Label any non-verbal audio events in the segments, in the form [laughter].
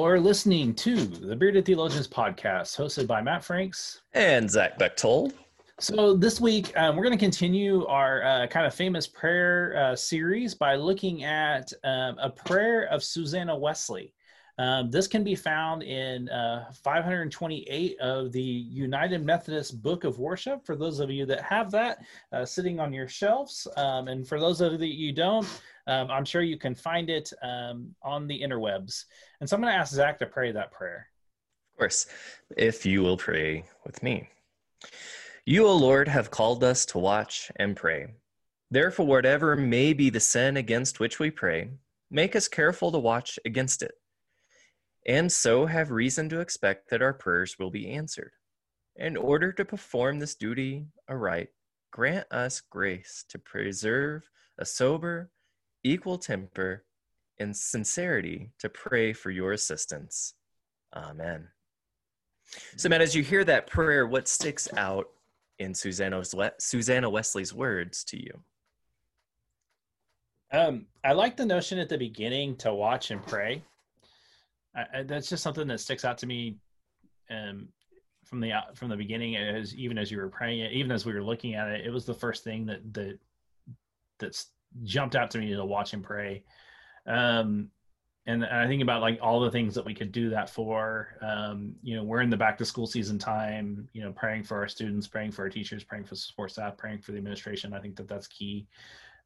You're listening to the Bearded Theologians podcast, hosted by Matt Franks and Zach Bechtold. So this week um, we're going to continue our uh, kind of famous prayer uh, series by looking at um, a prayer of Susanna Wesley. Um, this can be found in uh, 528 of the United Methodist Book of Worship. For those of you that have that uh, sitting on your shelves, um, and for those of you that you don't, um, I'm sure you can find it um, on the interwebs. And so I'm going to ask Zach to pray that prayer. Of course, if you will pray with me. You, O Lord, have called us to watch and pray. Therefore, whatever may be the sin against which we pray, make us careful to watch against it and so have reason to expect that our prayers will be answered. In order to perform this duty aright, grant us grace to preserve a sober, equal temper, and sincerity to pray for your assistance. Amen. So, man, as you hear that prayer, what sticks out in Susanna Wesley's words to you? Um, I like the notion at the beginning to watch and pray. I, that's just something that sticks out to me um, from the from the beginning as even as you were praying it even as we were looking at it it was the first thing that that that's jumped out to me to watch and pray um, and I think about like all the things that we could do that for. Um, you know, we're in the back to school season time. You know, praying for our students, praying for our teachers, praying for support staff, praying for the administration. I think that that's key.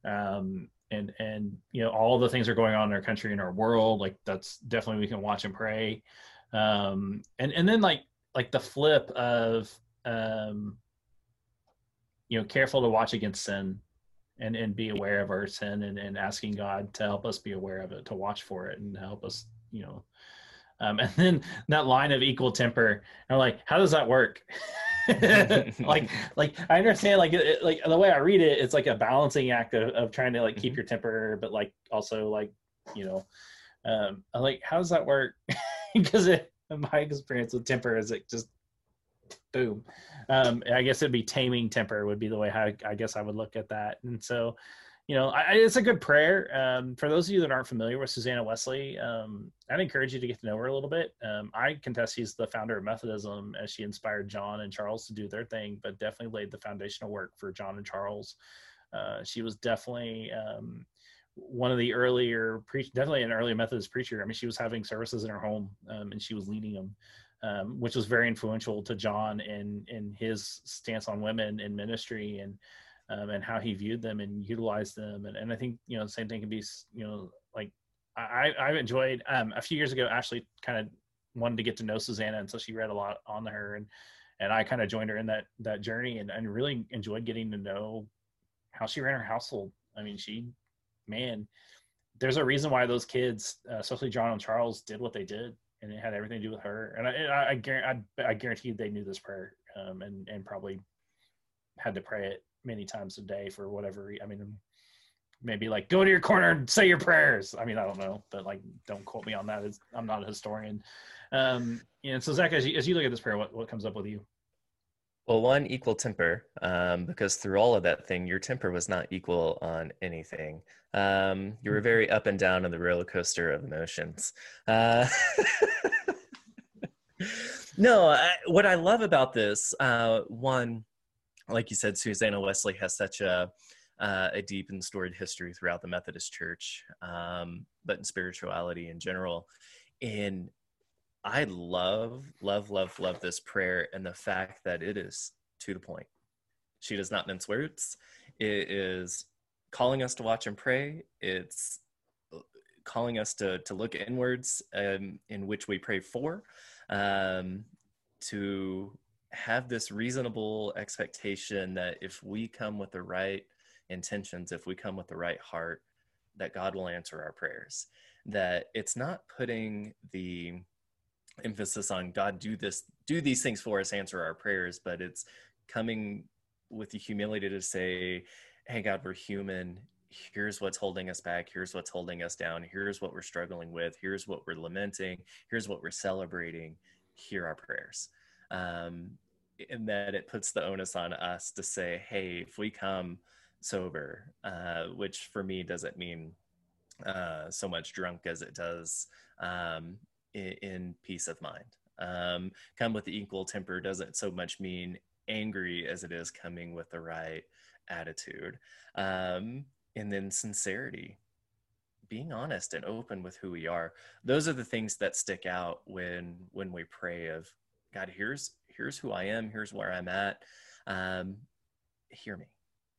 Um, and and you know all the things are going on in our country and our world like that's definitely we can watch and pray um and and then like like the flip of um you know careful to watch against sin and and be aware of our sin and, and asking god to help us be aware of it to watch for it and help us you know. Um [laughs] and then that line of equal temper i'm like how does that work? [laughs] [laughs] Like like i understand like it, like the way i read it it's like a balancing act of, of trying to like keep mm-hmm. your temper but like also like you know um I'm like how does that work? Because in my experience with temper is it just boom um i guess it'd be taming temper would be the way I, I guess i would look at that and so you know, I, it's a good prayer. Um, for those of you that aren't familiar with Susanna Wesley, um, I'd encourage you to get to know her a little bit. Um, I contest she's the founder of Methodism as she inspired John and Charles to do their thing, but definitely laid the foundational work for John and Charles. Uh, she was definitely um, one of the earlier, definitely an early Methodist preacher. I mean, she was having services in her home um, and she was leading them. Um, which was very influential to John in in his stance on women in ministry and um, and how he viewed them and utilized them. And, and I think, you know, the same thing can be, you know, like I, I've enjoyed um, a few years ago, Ashley kind of wanted to get to know Susanna. And so she read a lot on her and, and I kind of joined her in that, that journey and, and really enjoyed getting to know how she ran her household. I mean, she, man, there's a reason why those kids, uh, especially John and Charles, did what they did, and it had everything to do with her. And I, I, I, I guarantee they knew this prayer, um, and and probably had to pray it many times a day for whatever. I mean, maybe like go to your corner and say your prayers. I mean, I don't know, but like, don't quote me on that. It's, I'm not a historian. Um, and so Zach, as you, as you look at this prayer, what, what comes up with you? Well, one equal temper, um, because through all of that thing, your temper was not equal on anything. Um, you were very up and down on the roller coaster of emotions. Uh, [laughs] no, I, what I love about this, uh, one, like you said, Susanna Wesley has such a uh, a deep and storied history throughout the Methodist Church, um, but in spirituality in general. And I love, love, love, love this prayer and the fact that it is to the point. She does not mince words. It is calling us to watch and pray. It's uh, calling us to to look inwards um, in which we pray for, um, to have this reasonable expectation that if we come with the right intentions, if we come with the right heart, that God will answer our prayers. That it's not putting the emphasis on God do this, do these things for us, answer our prayers, but it's coming with the humility to say, hey, God, we're human. Here's what's holding us back. Here's what's holding us down. Here's what we're struggling with. Here's what we're lamenting. Here's what we're celebrating. Hear our prayers. Um, and that it puts the onus on us to say, hey, if we come sober, uh, which for me doesn't mean uh, so much drunk as it does um, in, in, peace of mind. Um, come with the equal temper doesn't so much mean angry as it is coming with the right attitude. Um, and then sincerity, being honest and open with who we are. Those are the things that stick out when when we pray of God, here's here's who I am, here's where I'm at. Um, hear me.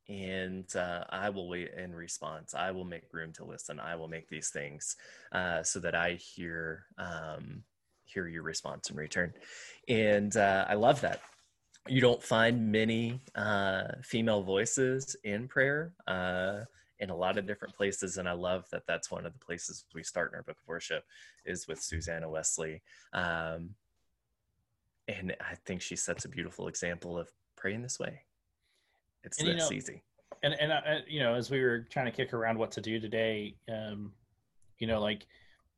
And uh, I will wait in response. I will make room to listen. I will make these things uh, so that I hear um, hear your response in return. And uh, I love that you don't find many uh, female voices in prayer uh, in a lot of different places and i love that that's one of the places we start in our book of worship is with susanna wesley um, and i think she sets a beautiful example of praying this way it's and, this you know, easy and and uh, you know as we were trying to kick around what to do today um, you know like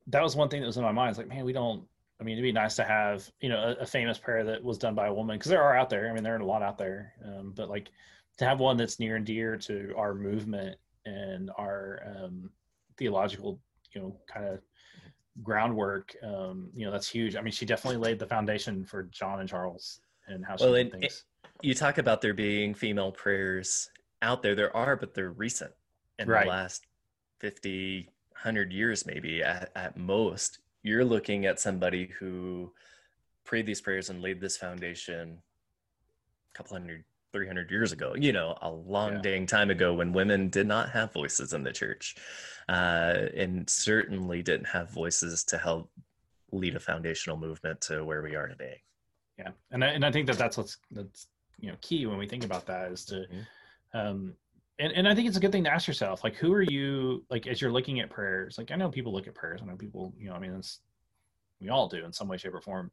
that was one thing that was in my mind it's like man we don't I mean, it'd be nice to have, you know, a, a famous prayer that was done by a woman because there are out there. I mean, there are a lot out there, um, but like to have one that's near and dear to our movement and our um, theological, you know, kind of groundwork, um, you know, that's huge. I mean, she definitely laid the foundation for John and Charles and how she well, and things. you talk about there being female prayers out there. There are, but they're recent in right. the last 50, 100 years, maybe at, at most you're looking at somebody who prayed these prayers and laid this foundation a couple hundred 300 years ago you know a long yeah. dang time ago when women did not have voices in the church uh, and certainly didn't have voices to help lead a foundational movement to where we are today yeah and I, and I think that that's what's that's you know key when we think about that is to mm-hmm. um and, and I think it's a good thing to ask yourself, like, who are you, like, as you're looking at prayers, like, I know people look at prayers, I know people, you know, I mean, it's, we all do in some way, shape or form.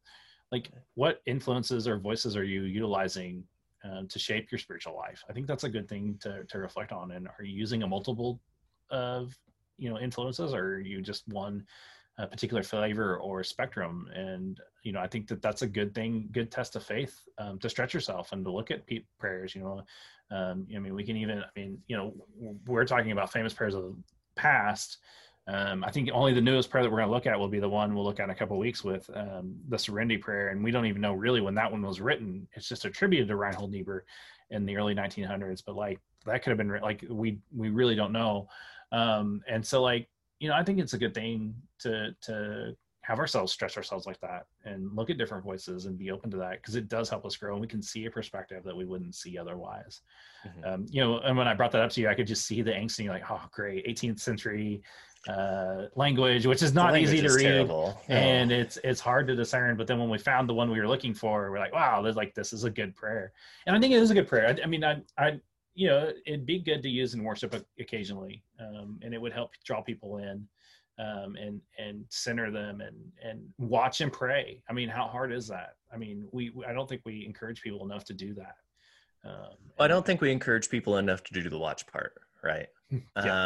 Like, what influences or voices are you utilizing uh, to shape your spiritual life? I think that's a good thing to, to reflect on. And are you using a multiple of, you know, influences or are you just one uh, particular flavor or spectrum? And, you know, I think that that's a good thing, good test of faith um, to stretch yourself and to look at pe- prayers, you know, um, I mean, we can even, I mean, you know, we're talking about famous prayers of the past. Um, I think only the newest prayer that we're going to look at will be the one we'll look at in a couple weeks with um, the Serenity Prayer, and we don't even know really when that one was written. It's just attributed to Reinhold Niebuhr in the early 1900s, but like that could have been like we we really don't know. Um, and so like you know, I think it's a good thing to to have ourselves stretch ourselves like that and look at different voices and be open to that because it does help us grow and we can see a perspective that we wouldn't see otherwise. Mm-hmm. Um, you know, and when I brought that up to you, I could just see the angst and you're like, oh, great, 18th century uh, language, which is not easy to read, and it's it's hard to discern. But then when we found the one we were looking for, we're like, wow, there's like this is a good prayer, and I think it is a good prayer. I, I mean, I, I, you know, it'd be good to use in worship occasionally, um, and it would help draw people in um, and and center them and and watch and pray. I mean, how hard is that? I mean, we I don't think we encourage people enough to do that. Um, I don't think we encourage people enough to do the watch part, right? [laughs] yeah.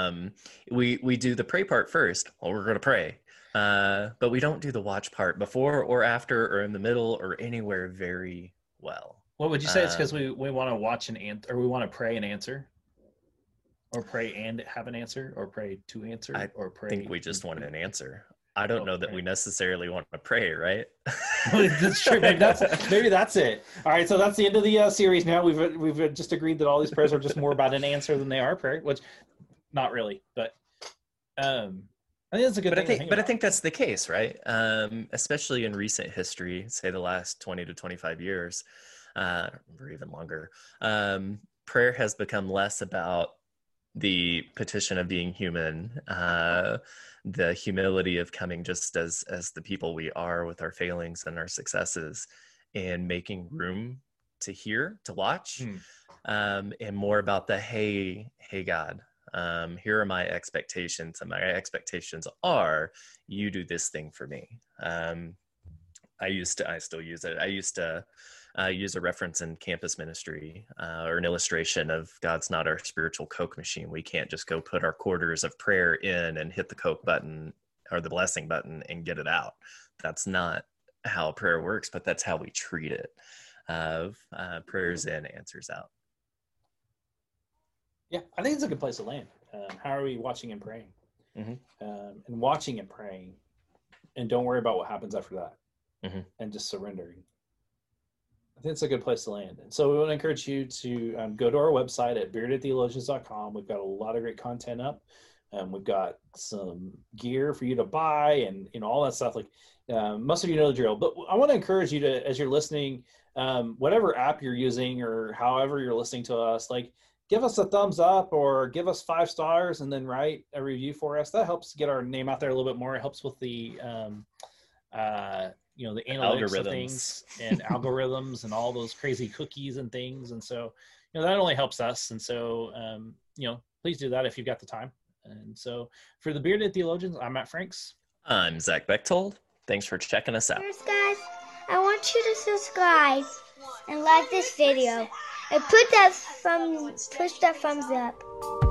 Um, we we do the pray part first. Well, we're going to pray, uh, but we don't do the watch part before or after or in the middle or anywhere very well. What would you say? it's because um, we we want to watch an answer, or we want to pray and answer? Or pray and have an answer? Or pray to answer? I or pray I think we just want an answer? i don't oh, know that we necessarily want to pray right? [laughs] That's true. Maybe that's [laughs] maybe that's it. All right so that's the end of the uh, series. Now we've we've just agreed that all these prayers are just more about an answer than they are prayer which not really but um I think that's a good but I think, but I think that's the case, right? Um, especially in recent history, say the last 20 to 25 years, uh, or even longer, um, prayer has become less about the petition of being human, uh, the humility of coming just as as the people we are with our failings and our successes, and making room to hear, to watch, mm. um, and more about the hey, hey God, um, here are my expectations, and my expectations are you do this thing for me. Um, I used to, I still use it. I used to uh, use a reference in campus ministry uh, or an illustration of God's not our spiritual Coke machine. We can't just go put our quarters of prayer in and hit the Coke button or the blessing button and get it out. That's not how prayer works, but that's how we treat it. Of uh, prayers in, answers out. Yeah, I think it's a good place to land. Um, how are we watching and praying? Mhm. Um, and watching and praying, and don't worry about what happens after that, Mhm. and just surrendering. I think it's a good place to land. And so we want to encourage you to um, go to our website at beardedtheologians.com. We've got a lot of great content up. Um, we've got some gear for you to buy and you know all that stuff. Like um, most of you know the drill, but I want to encourage you to, as you're listening, um, whatever app you're using or however you're listening to us, like give us a thumbs up or give us five stars and then write a review for us. That helps get our name out there a little bit more. It helps with the um, uh, you know the analytics of things and [laughs] algorithms and all those crazy cookies and things. And so you know that only helps us. And so um, you know please do that if you've got the time. And so for the bearded theologians, I'm Matt Franks. I'm Zach Bechtold. Thanks for checking us out. First, guys, I want you to subscribe and like this video and put that thumb, push that thumbs up.